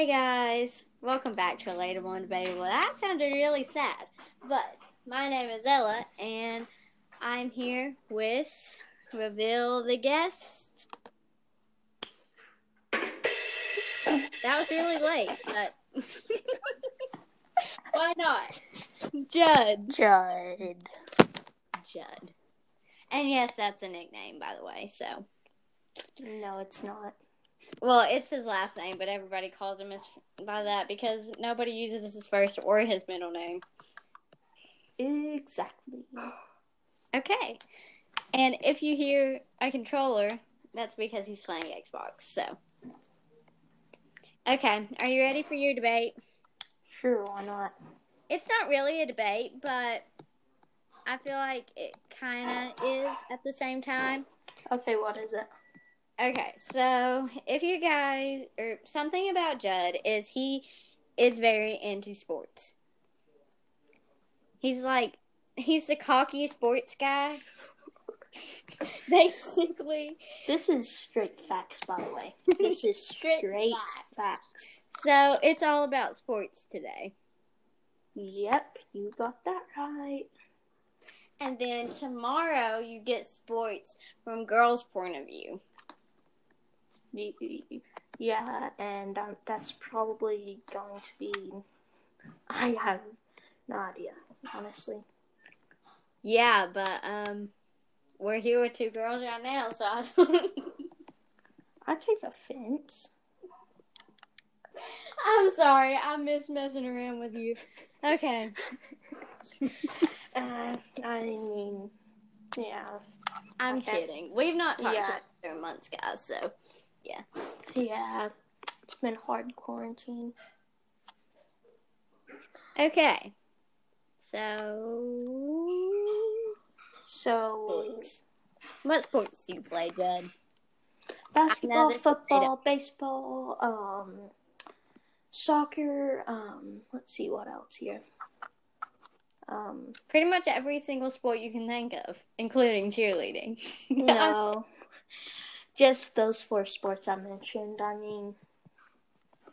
Hey guys, welcome back to Relatable and Debatable. That sounded really sad, but my name is Ella, and I'm here with reveal the guest. That was really late, but why not? Judd. Judd. Judd. And yes, that's a nickname, by the way. So, No, it's not. Well, it's his last name, but everybody calls him his, by that because nobody uses his first or his middle name. Exactly. Okay. And if you hear a controller, that's because he's playing Xbox. So, okay, are you ready for your debate? Sure, why not? It's not really a debate, but I feel like it kind of is at the same time. Okay, what is it? Okay, so if you guys or something about Judd is he is very into sports. He's like he's the cocky sports guy. Basically. This is straight facts, by the way. This is Straight straight, facts. facts. So it's all about sports today. Yep, you got that right. And then tomorrow you get sports from girls' point of view. Yeah, and um, that's probably going to be. I have no idea, honestly. Yeah, but um we're here with two girls right now, so I don't I take offense. I'm sorry, I miss messing around with you. Okay. Uh, I mean, yeah, I'm Okay. kidding. We've not talked Yeah. to each other in months, guys, so yeah. Yeah. It's been hard quarantine. Okay. So So, sports. What sports do you play, Judd? basketball, this one they football, baseball, um, soccer. Um, let's see what else here. Um, Pretty much every single sport you can think of, including cheerleading. no, just those four sports I mentioned. I mean,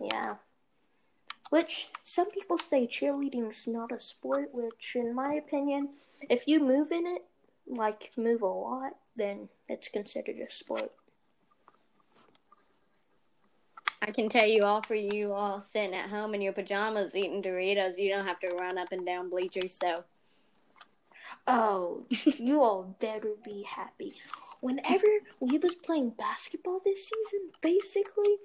yeah. Which some people say cheerleading's not a sport. Which, in my opinion, if you move in it, like move a lot, then it's considered a sport. I can tell you all for you all sitting at home in your pajamas eating Doritos, you don't have to run up and down bleachers, so Oh, you all better be happy. Whenever we was playing basketball this season, basically,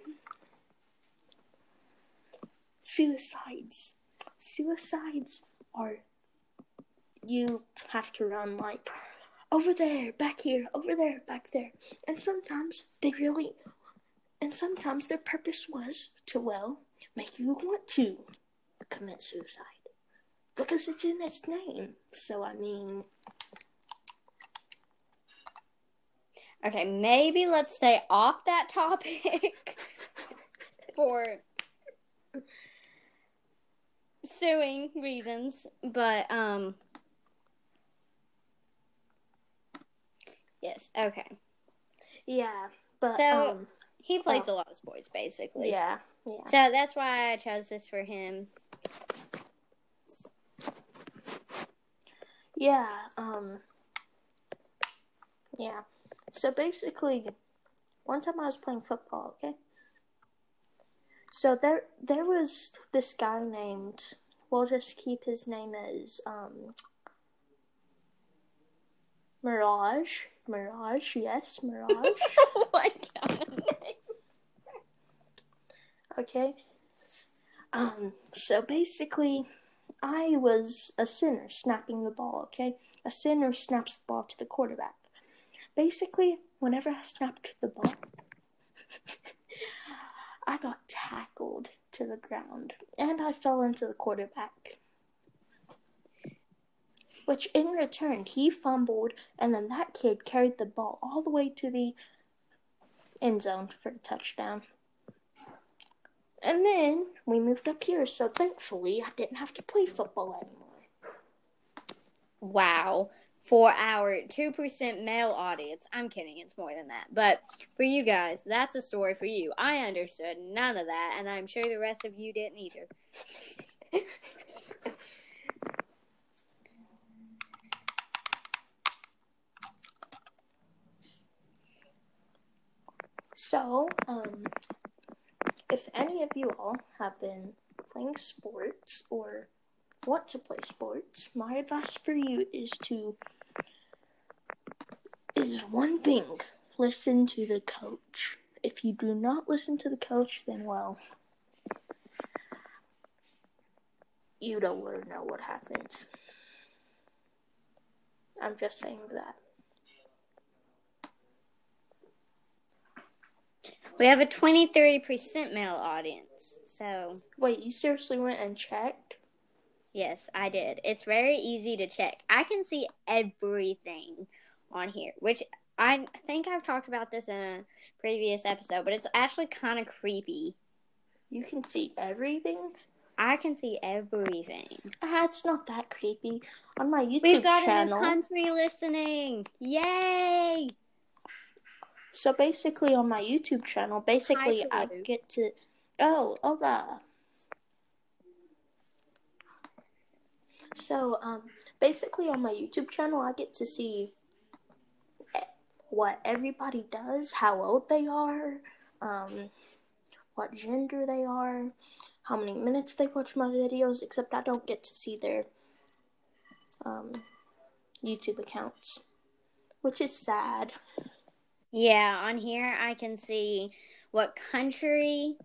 suicides. Suicides are you have to run like over there, back here, over there, back there. And sometimes they really and sometimes their purpose was to well make you want to commit suicide. Because it's in its name. So I mean Okay, maybe let's stay off that topic for suing reasons, but um yes, okay. Yeah, but So- um, He plays Oh. a lot of sports basically. yeah, yeah, So that's why I chose this for him. yeah, um, yeah. So basically, one time I was playing football. Okay. So there, there was this guy named. We'll just keep his name as um. Mirage, Mirage, yes, Mirage. oh my god. Okay. Um, so basically, I was a center snapping the ball, okay? A center snaps the ball to the quarterback. Basically, whenever I snapped the ball, I got tackled to the ground and I fell into the quarterback. Which in return, he fumbled, and then that kid carried the ball all the way to the end zone for a touchdown. And then we moved up here, so thankfully I didn't have to play football anymore. Wow. For our 2% male audience. I'm kidding, it's more than that. But for you guys, that's a story for you. I understood none of that, and I'm sure the rest of you didn't either. So, um, if any of you all have been playing sports or want to play sports, my advice for you is to is one thing. Listen to the coach. If you do not listen to the coach, then well, you don't want to know what happens. I'm just saying that. We have a 23% male audience. So, Wait, you seriously went and checked? Yes, I did. It's very easy to check. I can see everything on here, which I think I've talked about this in a previous episode, but it's actually kind of creepy. You can see everything? I can see everything. Ah, it's not that creepy. On my YouTube channel, We've got a channel. new country listening. Yay! So basically, on my YouTube channel, basically I Peru. get to. Oh, hola. So, um, basically on my YouTube channel, I get to see what everybody does, how old they are, um, what gender they are, how many minutes they watch my videos. Except I don't get to see their um, YouTube accounts, which is sad. Yeah, on here I can see what country,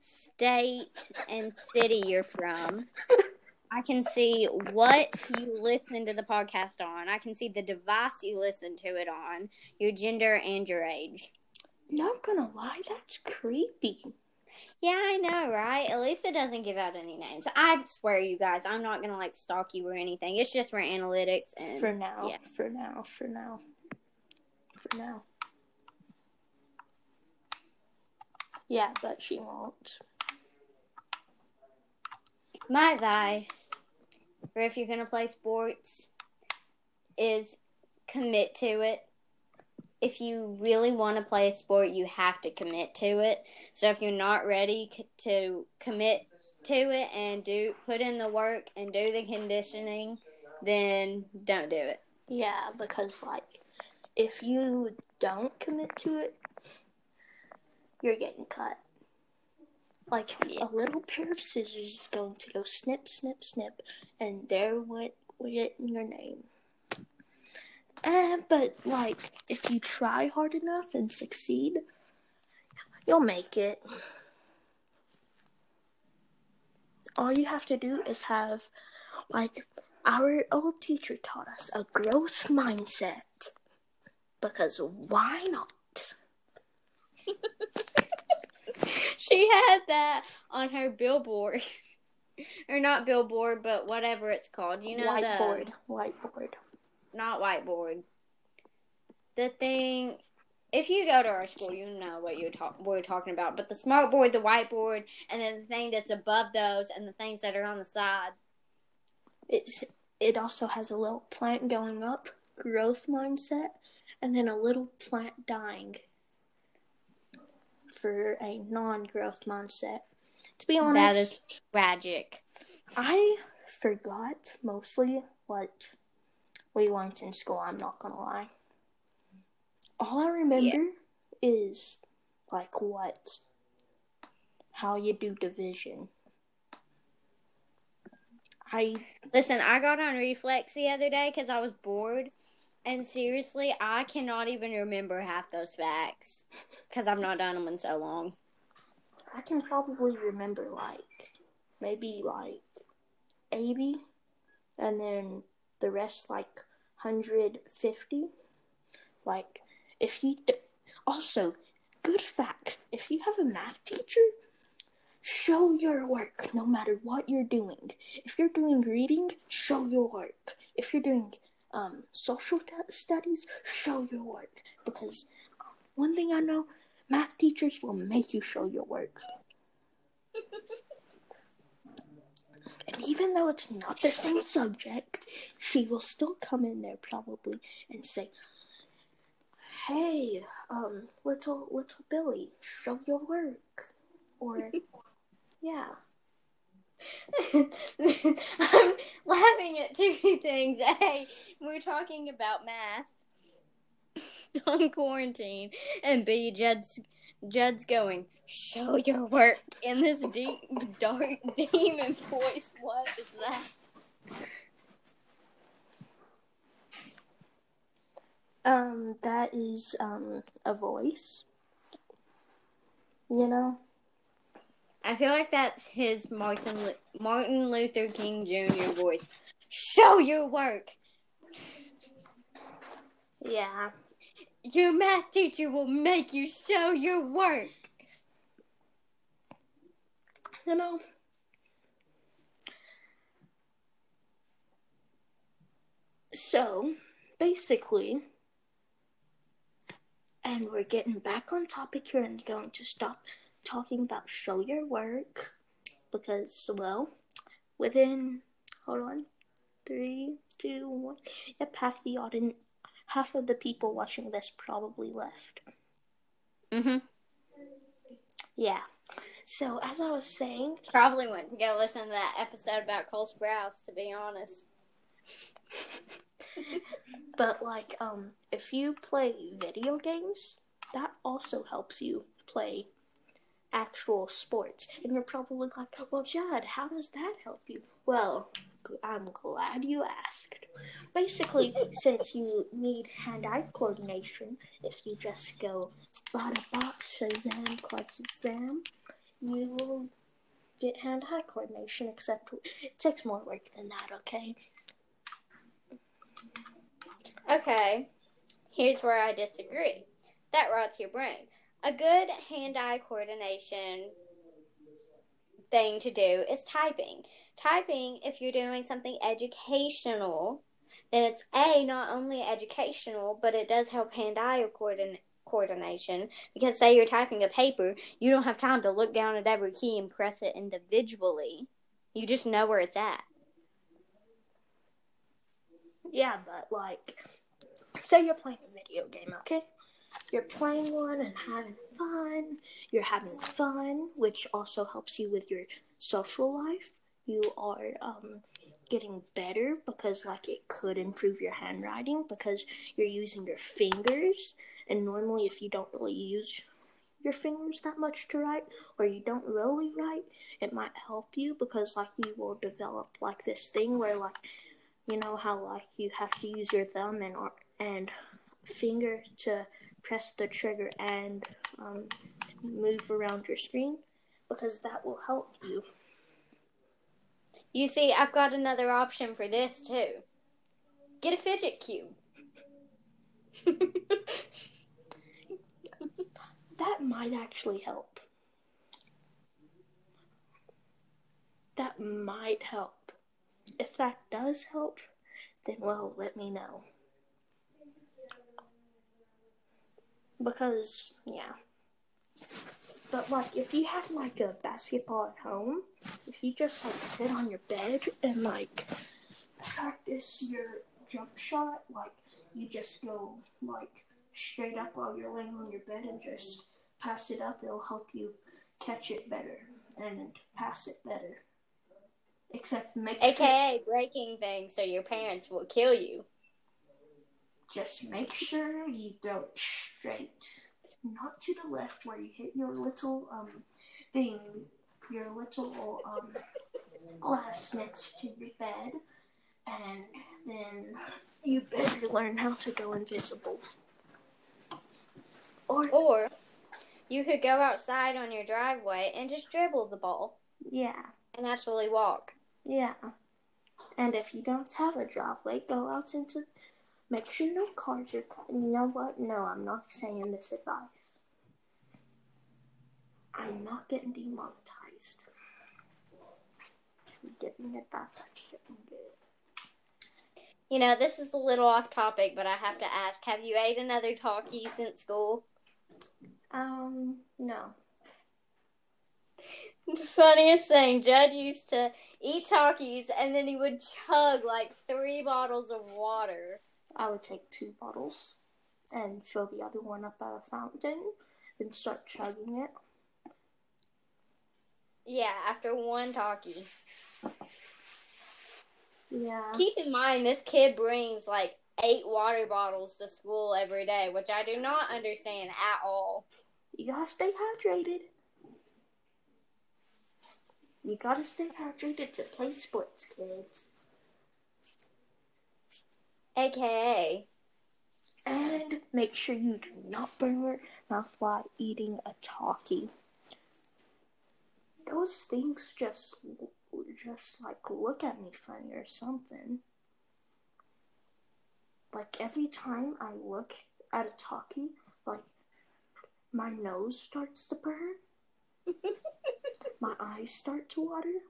state, and city you're from. I can see what you listen to the podcast on. I can see the device you listen to it on, your gender, and your age. Not gonna lie, that's creepy. Yeah, I know, right? At least it doesn't give out any names. I swear, you guys, I'm not gonna like stalk you or anything. It's just for analytics and For now, yeah. for now, for now, for now. Yeah, but she won't. My advice for if you're going to play sports is commit to it. If you really want to play a sport, you have to commit to it. So if you're not ready to commit to it and do put in the work and do the conditioning, then don't do it. Yeah, because like, if you don't commit to it, you're getting cut. Like oh, Yeah. a little pair of scissors is going to go snip, snip, snip, and there went went your name. And but like, if you try hard enough and succeed, you'll make it. All you have to do is have, like, our old teacher taught us a growth mindset. Because why not? She had that on her billboard. or not billboard, but whatever it's called. You know the whiteboard, whiteboard. not whiteboard. The thing, if you go to our school, you know what you're talk, what we're talking about. But the smart board, the whiteboard, and then the thing that's above those, and the things that are on the side. It's it also has a little plant going up, growth mindset, and then a little plant dying for a non-growth mindset. To be honest, That is tragic. I forgot mostly what we learned in school. I'm not gonna lie. All I remember is like what, how you do division. I Listen, I got on reflex the other day because I was bored. And seriously, I cannot even remember half those facts because I've not done them in so long. I can probably remember like maybe like 80 and then the rest like 150 like if you d- also good fact if you have a math teacher show your work no matter what you're doing. If you're doing reading show your work. If you're doing um, social t- studies show your work because one thing i know math teachers will make you show your work and even though it's not the same subject, she will still come in there probably and say, "Hey, um, little little Billy, show your work," or yeah. I'm laughing at two things. A, we're talking about math on quarantine, and B, Judd's Judd's going, show your work in this deep, dark demon voice. What is that? Um, that is um a voice. You know. I feel like that's his Martin Lu- Martin Luther King Jr. voice. Show your work. Yeah. Your math teacher will make you show your work. You know. So, basically, and we're getting back on topic here and going to stop talking about show your work because, well, within, hold on, three, two, one, yep, half the audience, half of the people watching this probably left. Mm-hmm. Yeah. So, as I was saying, Probably went to go listen to that episode about Cole Sprouse, to be honest. but like, um, if you play video games, that also helps you play actual sports. And you're probably like, well, Judd, how does that help you? Well, I'm glad you asked. Basically, since you need hand-eye coordination, if you just go bada box, Shazam, quad Shazam, you will get hand-eye coordination, except it takes more work than that, okay? Okay, here's where I disagree. That rots your brain. A good hand eye coordination thing to do is typing. Typing, if you're doing something educational, then it's A, not only educational, but it does help hand eye coordin- coordination. Because, say you're typing a paper, you don't have time to look down at every key and press it individually. You just know where it's at. Yeah, but like, say you're playing a video game, okay? You're playing one and having fun. You're having fun, which also helps you with your social life. You are um, getting better because, like, it could improve your handwriting because you're using your fingers. And normally, if you don't really use your fingers that much to write, or you don't really write, it might help you because, like, you will develop like this thing where, like, you know how like you have to use your thumb and and finger to press the trigger and um, move around your screen because that will help you. You see, I've got another option for this too. Get a fidget cube. that might actually help. That might help. If that does help, then well, let me know. Because, yeah. But, like, if you have, like, a basketball at home, if you just, like, sit on your bed and, like, practice your jump shot, like, you just go, like, straight up while you're laying on your bed and just pass it up, it'll help you catch it better and pass it better. Except make AKA sure, breaking things so your parents will kill you. Just make sure you go straight, not to the left where you hit your little um thing, your little um glass next to your bed, and then you better learn how to go invisible. Or, or you could go outside on your driveway and just dribble the ball. Yeah. And actually walk. Yeah. And if you don't have a driveway, go out into. Make sure no cards are. Cut. You know what? No, I'm not saying this advice. I'm not getting demonetized. I shouldn't give. You know, this is a little off topic, but I have to ask: Have you ate another Taki since school? Um, no. The funniest thing, Judd used to eat Takis and then he would chug like three bottles of water. I would take two bottles and fill the other one up at a fountain and start chugging it. Yeah, after one Taki. Yeah. Keep in mind, this kid brings like eight water bottles to school every day, which I do not understand at all. You gotta stay hydrated. You gotta stay hydrated to play sports, kids. AKA. And make sure you do not burn your mouth while eating a Taki. Those things just, just like look at me funny or something. Like every time I look at a Taki, like my nose starts to burn, my eyes start to water,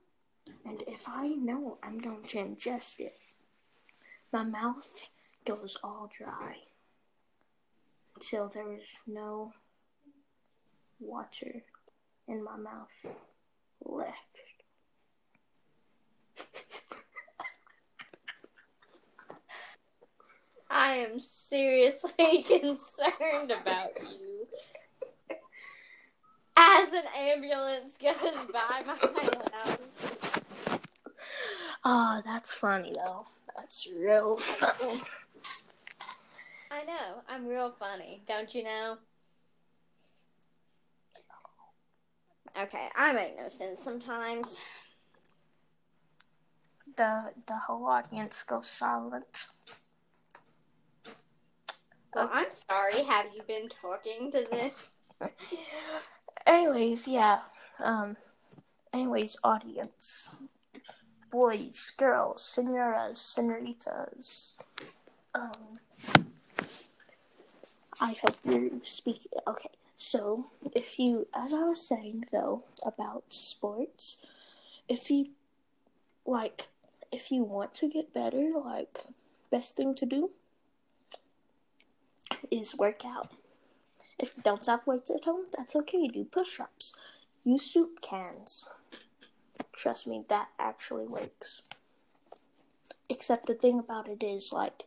and if I know I'm going to ingest it, my mouth goes all dry until there is no water in my mouth left. I am seriously concerned about you. As an ambulance goes by my house. Oh, that's funny though. That's real funny. I know, I'm real funny, don't you know? Okay, I make no sense sometimes. The the whole audience goes silent. Well, I'm sorry. Have you been talking to this? Anyways, yeah. Um. Anyways, audience, boys, girls, senoras, senoritas. Um. I hope you're speaking. Okay, so if you, as I was saying though about sports, if you like, if you want to get better, like, best thing to do is work out. If you don't have weights at home, that's okay. Do push ups. Use soup cans. Trust me, that actually works. Except the thing about it is, like,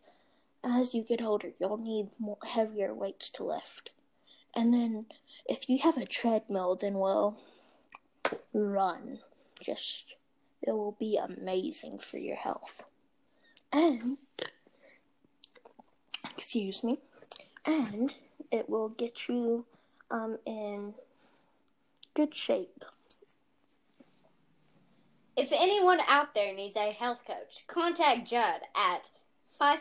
as you get older, you'll need more heavier weights to lift. And then, if you have a treadmill, then well, run. Just, it will be amazing for your health. And, excuse me, and it will get you um, in good shape. If anyone out there needs a health coach, contact Judd at 5555555.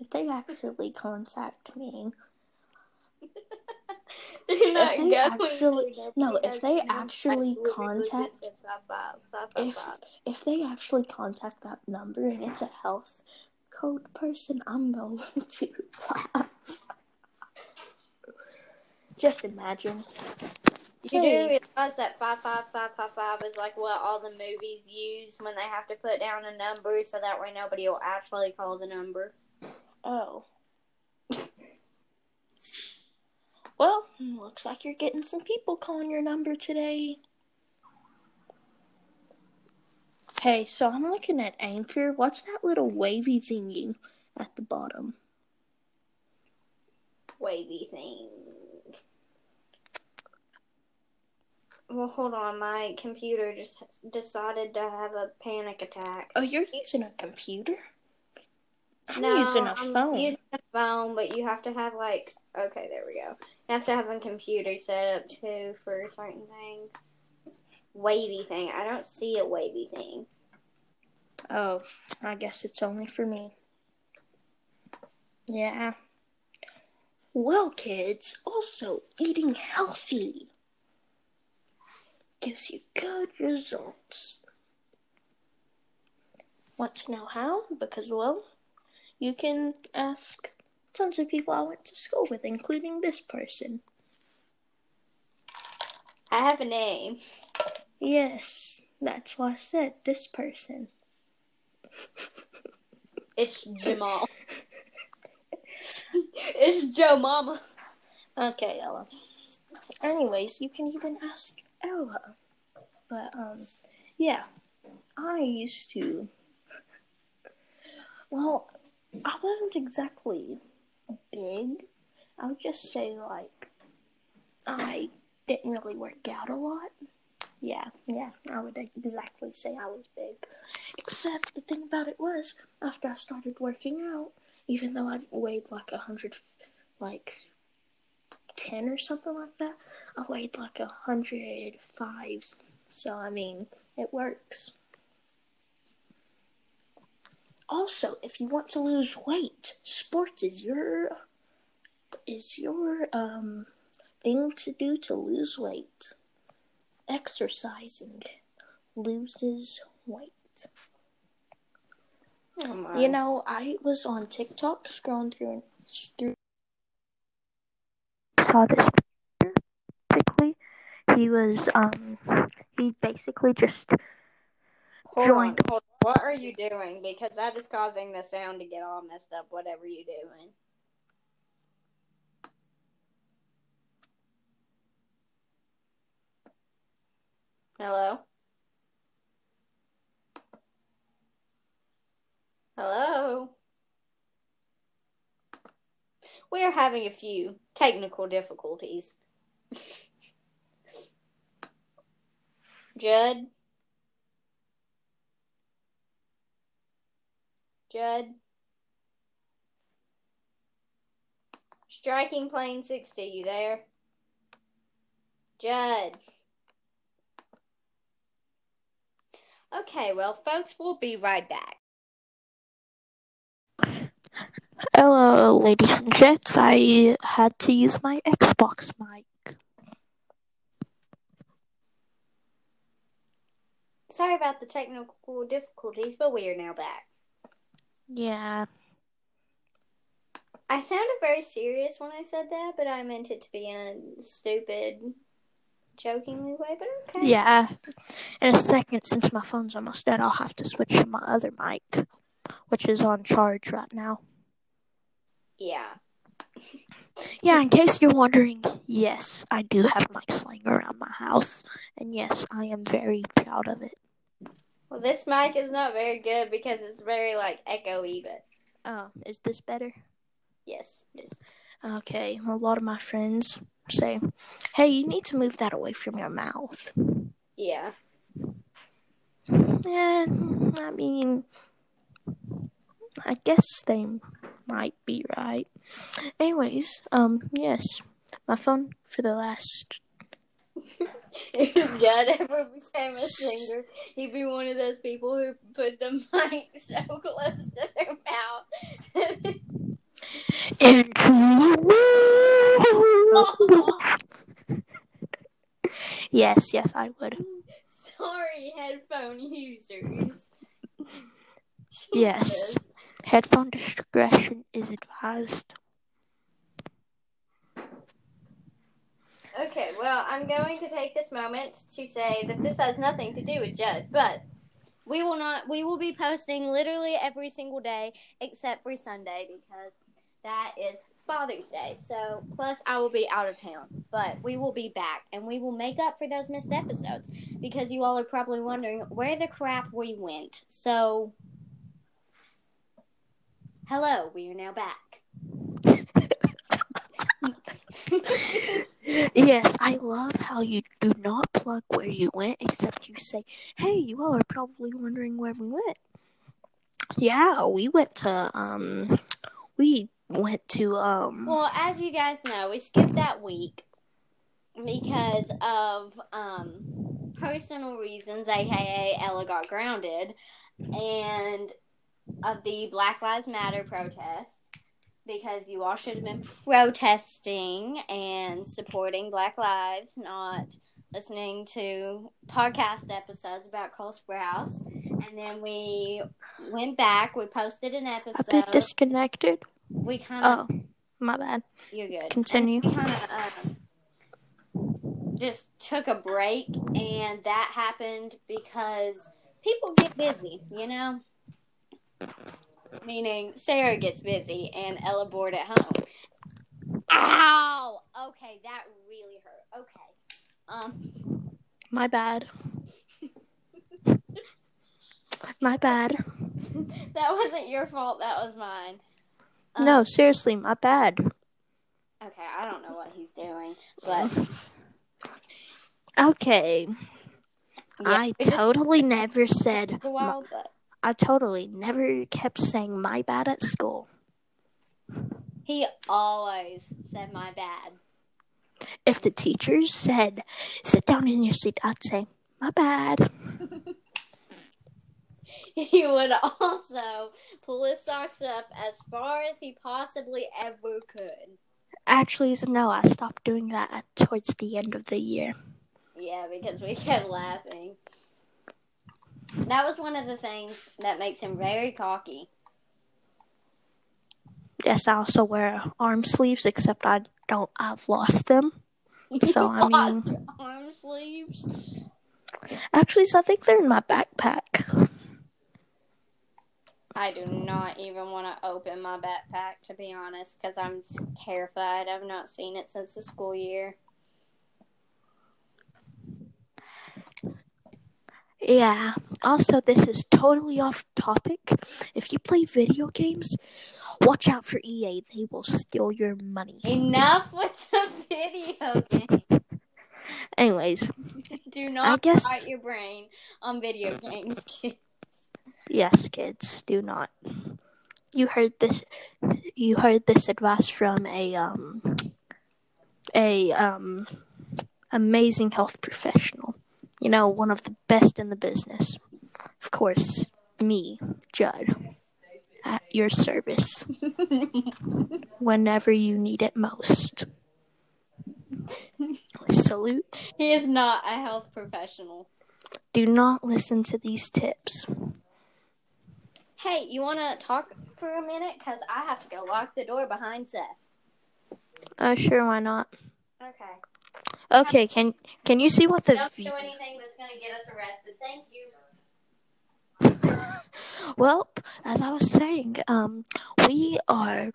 If they actually contact me, If they actually- no, if they actually contact- if if they actually contact that number and it's a health code person, I'm going to laugh. Just imagine. You do realize that five five five five five is like what all the movies use when they have to put down a number, so that way nobody will actually call the number. Oh. Well, looks like you're getting some people calling your number today. Hey, so I'm looking at Anchor. What's that little wavy thingy at the bottom? Wavy thing. Well, hold on. My computer just decided to have a panic attack. Oh, you're using a computer? I'm no, using a I'm phone. using a phone, but you have to have like okay, there we go. You have to have a computer set up too for certain things. Wavy thing. I don't see a wavy thing. Oh, I guess it's only for me. Yeah. Well, kids, also eating healthy gives you good results. Want to know how? Because, well, you can ask tons of people I went to school with, including this person. I have a name. Yes, that's why I said this person. It's Jamal. it's Joe Mama. Okay, Ella. anyways, you can even ask Ella. But um, yeah, I used to. Well, I wasn't exactly big. I would just say like I didn't really work out a lot. Yeah, yeah, I would exactly say I was big. Except the thing about it was, after I started working out, even though I weighed like a hundred, like ten or something like that, I weighed like a hundred five. So I mean, it works. Also, if you want to lose weight, sports is your is your um thing to do to lose weight. Exercising loses weight. Oh You know, I was on TikTok scrolling through through saw this he was um he basically just hold joined. on, on. What are you doing? Because that is causing the sound to get all messed up. Whatever you're doing. Hello. Hello. We are having a few technical difficulties. Judd? Judd? Striking plane 60, you there? Judd? Okay, well, folks, we'll be right back. Hello, ladies and gents. I had to use my Xbox mic. Sorry about the technical difficulties, but we are now back. Yeah. I sounded very serious when I said that, but I meant it to be in a stupid, jokingly way, but okay. Yeah. In a second, since my phone's almost dead, I'll have to switch to my other mic, which is on charge right now. Yeah. Yeah, in case you're wondering, yes, I do have mic sling around my house, and yes, I am very proud of it. Well, this mic is not very good because it's very, like, echoey, but Oh, is this better? yes, it is. Okay, a lot of my friends say, hey, you need to move that away from your mouth. Yeah. Eh, I mean, I guess they might be right. Anyways, um, yes, my phone for the last. If Judd ever became a singer, he'd be one of those people who put the mic so close to their mouth. Yes, yes, I would. Sorry, headphone users. Yes. Headphone discretion is advised. Okay, well, I'm going to take this moment to say that this has nothing to do with Judd, but we will not. We will be posting literally every single day except for Sunday because that is Father's Day. So, plus I will be out of town, but we will be back and we will make up for those missed episodes because you all are probably wondering where the crap we went. So, hello, we are now back. Yes, I love how you do not plug where you went, except you say, "Hey, you all are probably wondering where we went." Yeah, we went to um, we went to um. Well, as you guys know, we skipped that week because of um, personal reasons, aka Ella got grounded, and of the Black Lives Matter protest. Because you all should have been protesting and supporting Black Lives, not listening to podcast episodes about Cole Sprouse. And then we went back, we posted an I've been episode. disconnected. we kind of Oh, my bad. you're good. Continue. We kind of um, just took a break, and that happened because people get busy, you know? Meaning, Sarah gets busy and Ella bored at home. Ow! Okay, that really hurt. Okay. Um, My bad. My bad. that wasn't your fault. That was mine. Um, No, seriously, my bad. Okay, I don't know what he's doing, but Okay. yeah, I totally never said. while, but I totally never kept saying my bad at school. he always said my bad. If the teachers said, sit down in your seat, I'd say, my bad. He would also pull his socks up as far as he possibly ever could. Actually, no, I stopped doing that towards the end of the year. Yeah, because we kept laughing. That was one of the things that makes him very cocky. Yes, I also wear arm sleeves, except I don't, I've lost them. So, I lost mean- arm sleeves. Actually, so I think they're in my backpack. I do not even want to open my backpack, to be honest, because I'm terrified. I've not seen it since the school year. Yeah. Also, this is totally off topic. If you play video games, watch out for EA. They will steal your money. Enough with the video game. Anyways, Do not guess- fight your brain on video games, kid. yes, kids, do not. You heard this. You heard this advice from a um a um amazing health professional. You know, one of the best in the business. Of course, me, Judd, at your service whenever you need it most. Salute. he is not a health professional. Do not listen to these tips. Hey, you want to talk for a minute? Because I have to go lock the door behind Seth. Uh, sure, why not? Okay. Okay, can can you see what the Don't do anything that's going to get us arrested. Thank you. Well, as I was saying, um, we are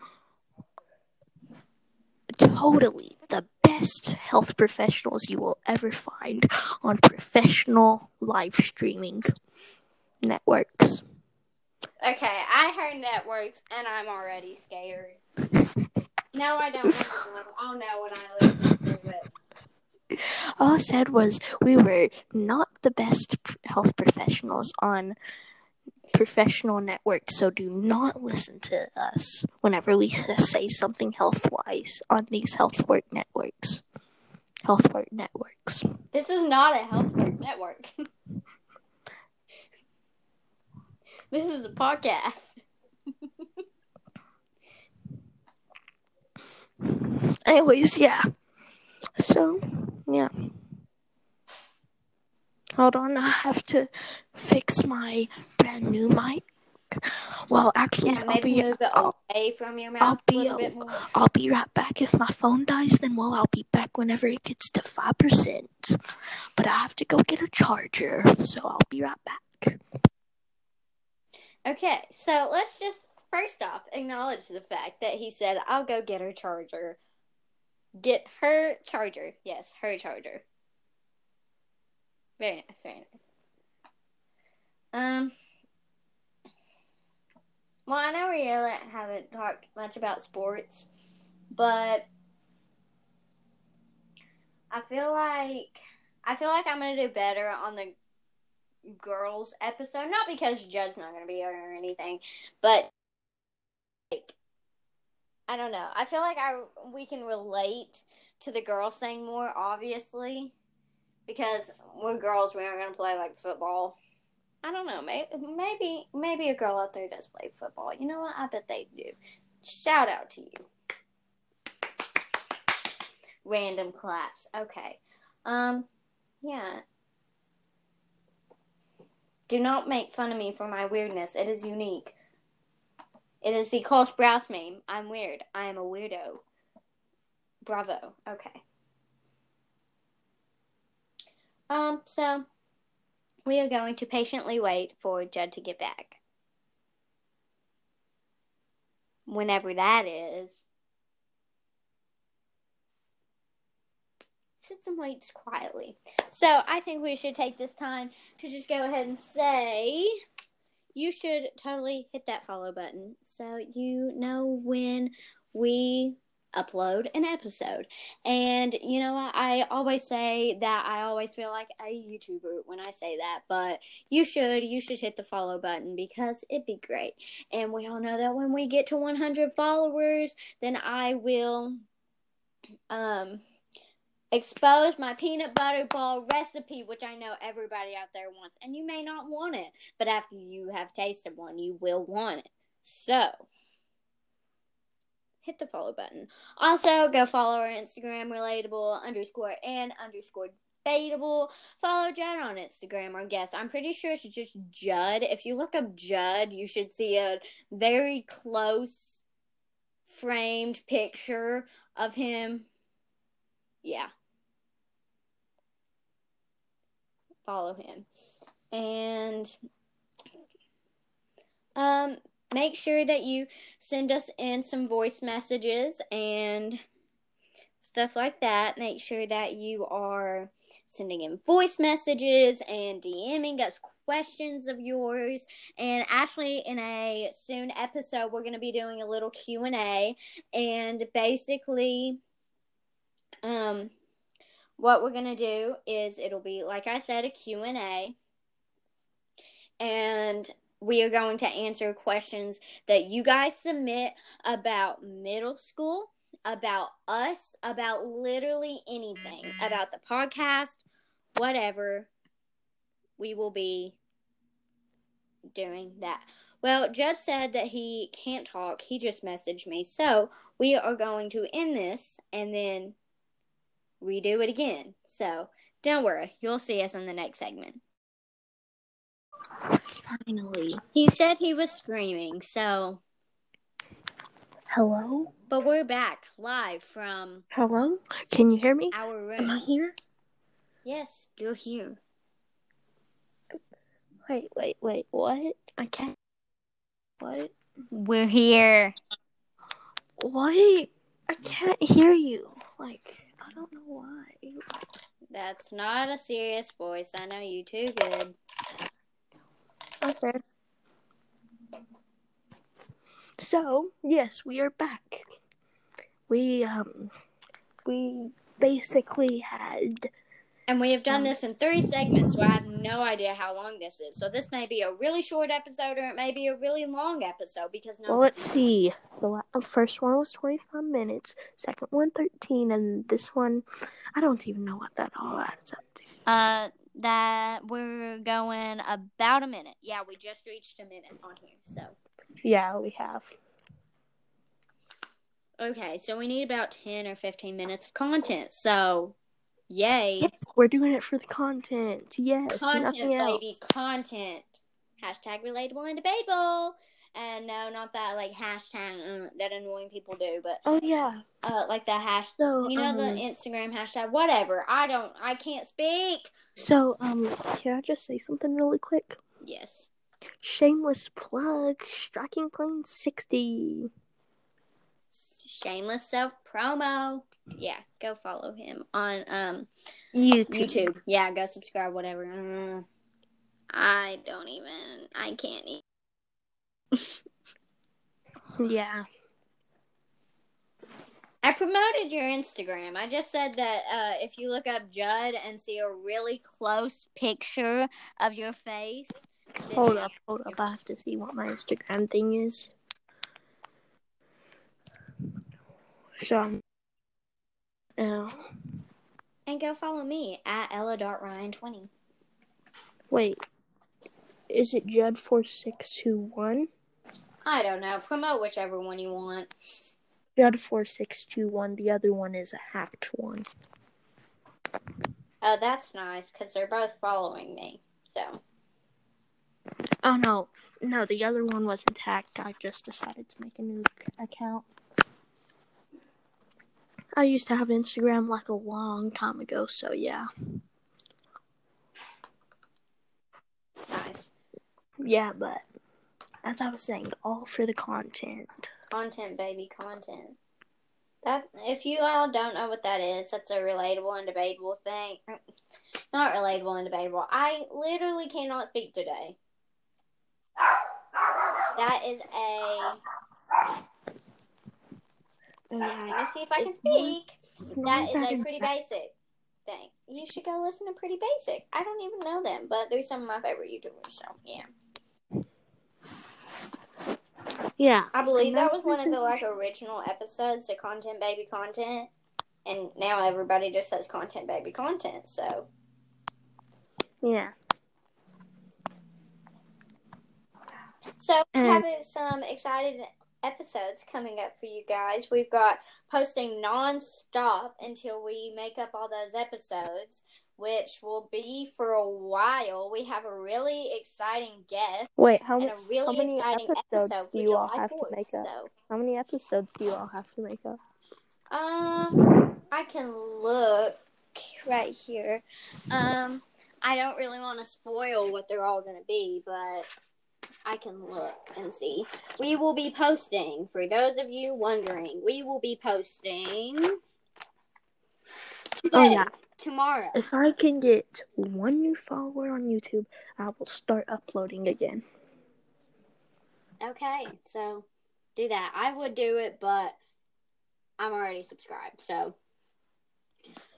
totally the best health professionals you will ever find on professional live streaming networks. Okay, I heard networks and I'm already scared. no, I don't. know. I'll know when I listen. All I said was we were not the best health professionals on professional networks, so do not listen to us whenever we say something health wise on these health work networks. Health work networks. This is not a health work network. this is a podcast. Anyways, yeah. So, yeah. Hold on, I have to fix my brand new mic. Well, actually, Yeah, I'll be move it I'll, away from your I'll mouth a be a- bit more. I'll be right back. If my phone dies, then well, I'll be back whenever it gets to five percent. But I have to go get a charger, so I'll be right back. Okay, so let's just first off acknowledge the fact that he said, I'll go get a charger. Get her charger. Yes, her charger. Very nice, very nice. Um, well, I know we really haven't talked much about sports, but I feel like I feel like I'm gonna do better on the girls episode. Not because Judd's not gonna be here or anything, but like I don't know. I feel like I we can relate to the girls thing more, obviously, because we're girls. We aren't gonna play like football. I don't know. Maybe maybe maybe a girl out there does play football. You know what? I bet they do. Shout out to you. Random claps. Okay. Um. Yeah. Do not make fun of me for my weirdness. It is unique. It is the Cole Sprouse meme. I'm weird. I am a weirdo. Bravo. Okay. Um, so we are going to patiently wait for Judd to get back. Whenever that is. sit some weights quietly. So I think we should take this time to just go ahead and say you should totally hit that follow button so you know when we upload an episode. And you know, I always say that I always feel like a YouTuber when I say that, but you should you should hit the follow button because it'd be great. And we all know that when we get to 100 followers, then I will um expose my peanut butter ball recipe, which I know everybody out there wants. And you may not want it, but after you have tasted one, you will want it. So, hit the follow button. Also, go follow our Instagram, relatable underscore and underscore debatable. Follow Judd on Instagram, our guest. I'm pretty sure it's just Judd. If you look up Judd, you should see a very close framed picture of him. Yeah. Follow him. And um make sure that you send us in some voice messages and stuff like that. Make sure that you are sending in voice messages and DMing us questions of yours. And actually, in a soon episode, we're going to be doing a little Q and A, and basically, um, what we're going to do is it'll be like I said, a Q and A, and we are going to answer questions that you guys submit about middle school, about us, about literally anything, about the podcast, whatever. We will be doing that. Well, Judd said that he can't talk. He just messaged me. So we are going to end this and then redo it again. So don't worry. You'll see us in the next segment. Finally. He said he was screaming, so. Hello? But we're back live from Hello? Can you hear me? our room. Am I here? Yes, you're here. Wait, wait, wait. What? I can't. What? We're here. What? I can't hear you. Like, I don't know why. That's not a serious voice. I know you too good. Okay. So, yes, we are back. We, um, we basically had. And we have done this in three segments, so I have no idea how long this is. So this may be a really short episode or it may be a really long episode because no Well, let's see. The first one was 25 minutes, second one 13, and this one, I don't even know what that all adds up to. uh that we're going about a minute. Yeah, we just reached a minute on here. So Yeah, we have. okay, so we need about ten or fifteen minutes of content. So yay. Yes, we're doing it for the content. Yes, content, baby, content. Hashtag relatable and debatable. And no, not that like hashtag uh, that annoying people do, but Oh yeah. uh, like the hashtag. So You know um, the Instagram hashtag, whatever. I don't. I can't speak. so um, can I just say something really quick? Yes. Shameless plug. Striking Plane 60. Shameless self promo. Yeah, go follow him on um YouTube. YouTube. Yeah, go subscribe. Whatever. I don't even. I can't. Yeah. I promoted your Instagram. I just said that uh, if you look up Judd and see a really close picture of your face, Hold up, hold up. I have to see what my Instagram thing is. So, and go follow me at ella.ryan20. wait. Is it Judd4621? I don't know. Promote whichever one you want. Judd4621. The other one is a hacked one. Oh, that's nice because they're both following me. So, Oh, no. No, the other one wasn't hacked. I just decided to make a new account. I used to have Instagram like a long time ago, so yeah. nice. Yeah, but as I was saying, all for the content. Content, baby, content. That if you all don't know what that is, that's a relatable and debatable thing. Not relatable and debatable. I literally cannot speak today. That is a. Let me see if I can speak. That is a pretty basic thing. You should go listen to Pretty Basic. I don't even know them, but they're some of my favorite YouTubers. So yeah. Yeah. I believe that was one of the like original episodes, the content baby content, and now everybody just says content baby content. So Yeah. So have some excited episodes coming up for you guys. We've got posting non-stop until we make up all those episodes, which will be for a while. We have a really exciting guest Wait, how, and a really many exciting episodes episode do you all have to make up? So, how many episodes do you all have to make up? um, I can look right here. Um, I don't really want to spoil what they're all going to be, but I can look and see. We will be posting, for those of you wondering, we will be posting today, Oh, yeah. Oh, tomorrow. If I can get one new follower on YouTube, I will start uploading again. Okay, so do that. I would do it, but I'm already subscribed, so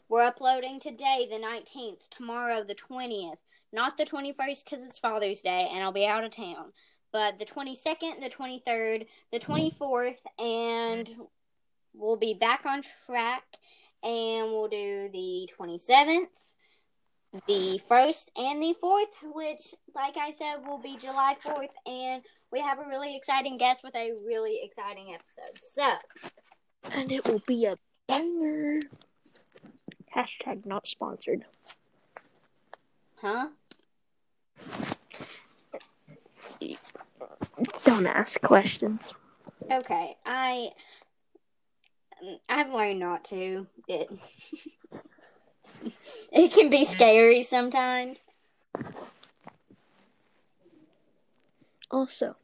we're uploading today, the 19th, tomorrow, the 20th, not the 21st because it's Father's Day and I'll be out of town, but the 22nd, the 23rd, the 24th, and we'll be back on track and we'll do the 27th. The first and the fourth, which, like I said, will be July 4th, and we have a really exciting guest with a really exciting episode. So, And it will be a banger. Hashtag not sponsored. huh? Don't ask questions. Okay, I I've learned not to. It it can be scary sometimes. Also,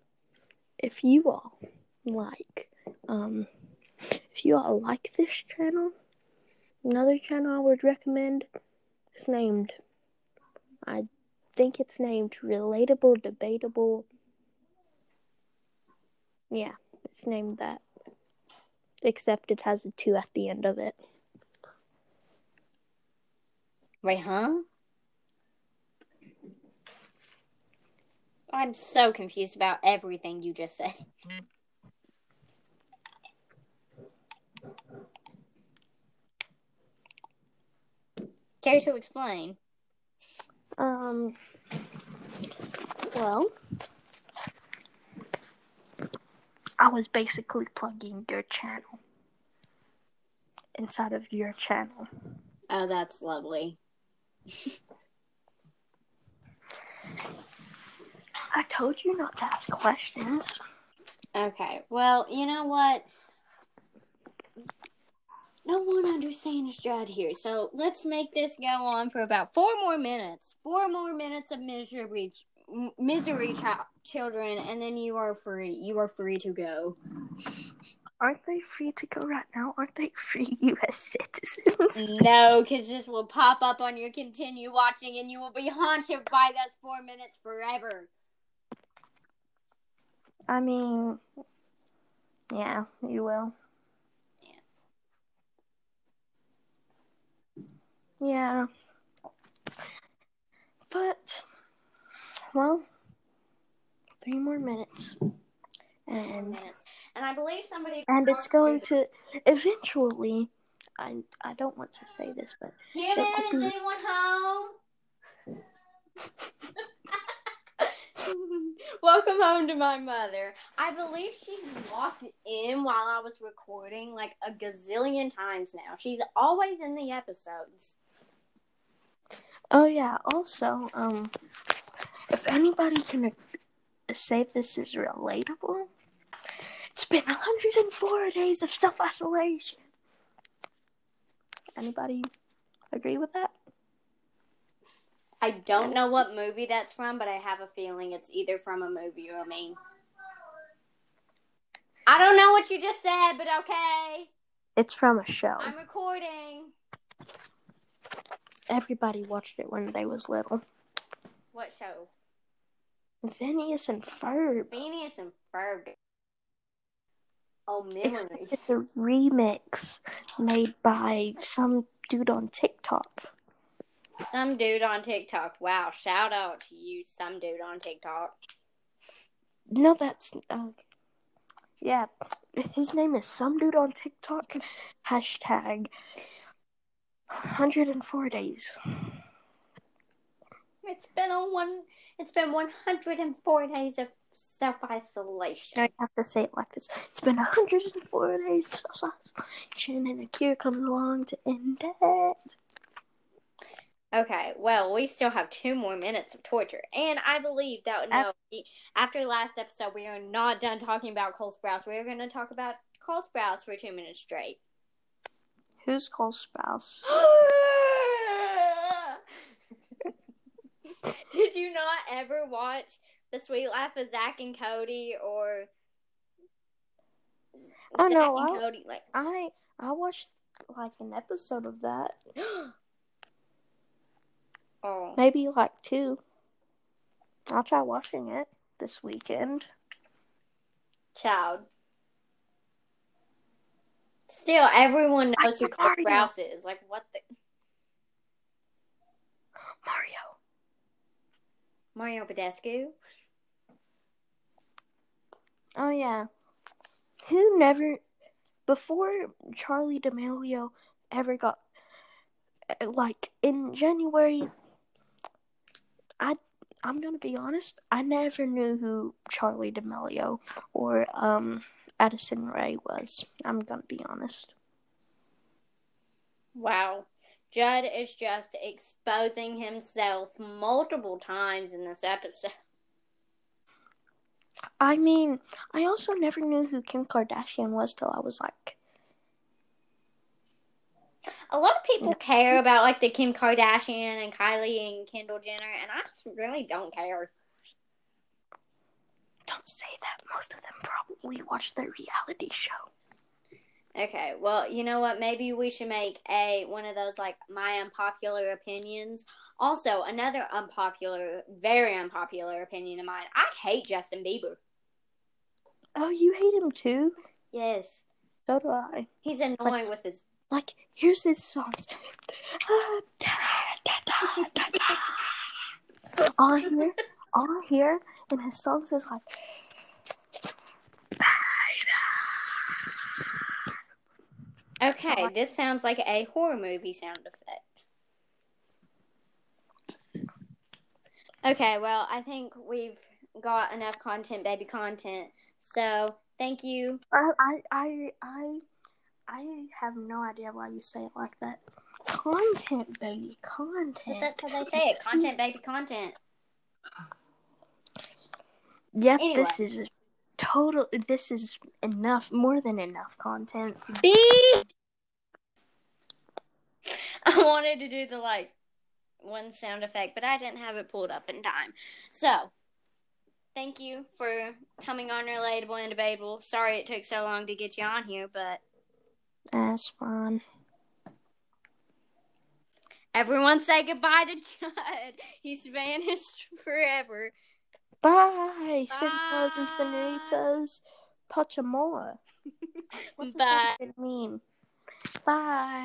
if you all like, um, if you all like this channel, another channel I would recommend is named, I think it's named Relatable Debatable. Yeah, it's named that. Except it has a two at the end of it. Wait, huh? I'm so confused about everything you just said. Care to explain? Um, well, I was basically plugging your channel inside of your channel. Oh, that's lovely. I told you not to ask questions. Okay. Well, you know what? No one understands Judd here, so let's make this go on for about four more minutes. Four more minutes of misery, misery, chi- children, and then you are free. You are free to go. Aren't they free to go right now? Aren't they free U.S. citizens? No, because this will pop up on your continue watching, and you will be haunted by those four minutes forever. I mean, yeah, you will. Yeah. Yeah. But, well, three more minutes. And minutes, and I believe somebody. and it's going to eventually I I don't want to say this, but Human, it is be- anyone home? Welcome home to my mother. I believe she walked in while I was recording like a gazillion times now. She's always in the episodes. oh yeah, also um if anybody can say this is relatable, it's been 104 days of self-isolation. Anybody agree with that? I don't know what movie that's from, but I have a feeling it's either from a movie or a meme. I don't know what you just said, but okay. It's from a show. I'm recording. Everybody watched it when they was little. What show? Phineas and Ferb. Phineas and Ferb. Oh, memories. it's a remix made by some dude on TikTok. Some dude on TikTok. Wow, shout out to you, some dude on TikTok. No, that's uh, yeah. His name is some dude on TikTok. Hashtag 104 days. It's been on one. It's been 104 days of self isolation. I have to say it like this. It's been 104 days of self isolation, and a cure comes along to end it. Okay, well, we still have two more minutes of torture, and I believe that no, after last episode, we are not done talking about Cole Sprouse. We are going to talk about Cole Sprouse for two minutes straight. Who's Cole's spouse? Did you not ever watch The Suite Life of Zack and Cody or Oh, Zach no, and I- Cody? Like, I I watched like an episode of that, oh, maybe like two. I'll try watching it this weekend. child. Still, everyone knows who like Cole is. Like, what the Mario. Mario Badescu? Oh yeah. Who never before Charli D'Amelio ever got uh, like in January I I'm to be honest, I never knew who Charli D'Amelio or um Addison Rae was. I'm to be honest. Wow. Judd is just exposing himself multiple times in this episode. I mean, I also never knew who Kim Kardashian was till I was like A lot of people care about like the Kim Kardashian and Kylie and Kendall Jenner, and I just really don't care. don't say that. Most of them probably watch the reality show. Okay, well, you know what? Maybe we should make a one of those like my unpopular opinions. Also, another unpopular, very unpopular opinion of mine. I hate Justin Bieber. Oh, you hate him too? Yes, So do I. he's annoying with his. Like, here's his songs. all I hear, all I hear in his songs is like, Okay, like- this sounds like a horror movie sound effect. Okay, well, I think we've got enough content, baby content. So, thank you. I, I, I, I, I have no idea why you say it like that. Content, baby, content. That's how they say it. Content, baby content. Yep, Anyway. this is total. This is enough, more than enough content. I wanted to do the like one sound effect, but I didn't have it pulled up in time. So, thank you for coming on Relatable and Debatable. Sorry it took so long to get you on here, but That's fine. everyone say goodbye to Judd. He's vanished forever. Bye, senores and senoritas. Pachamora. What does Bye. that even mean? Bye.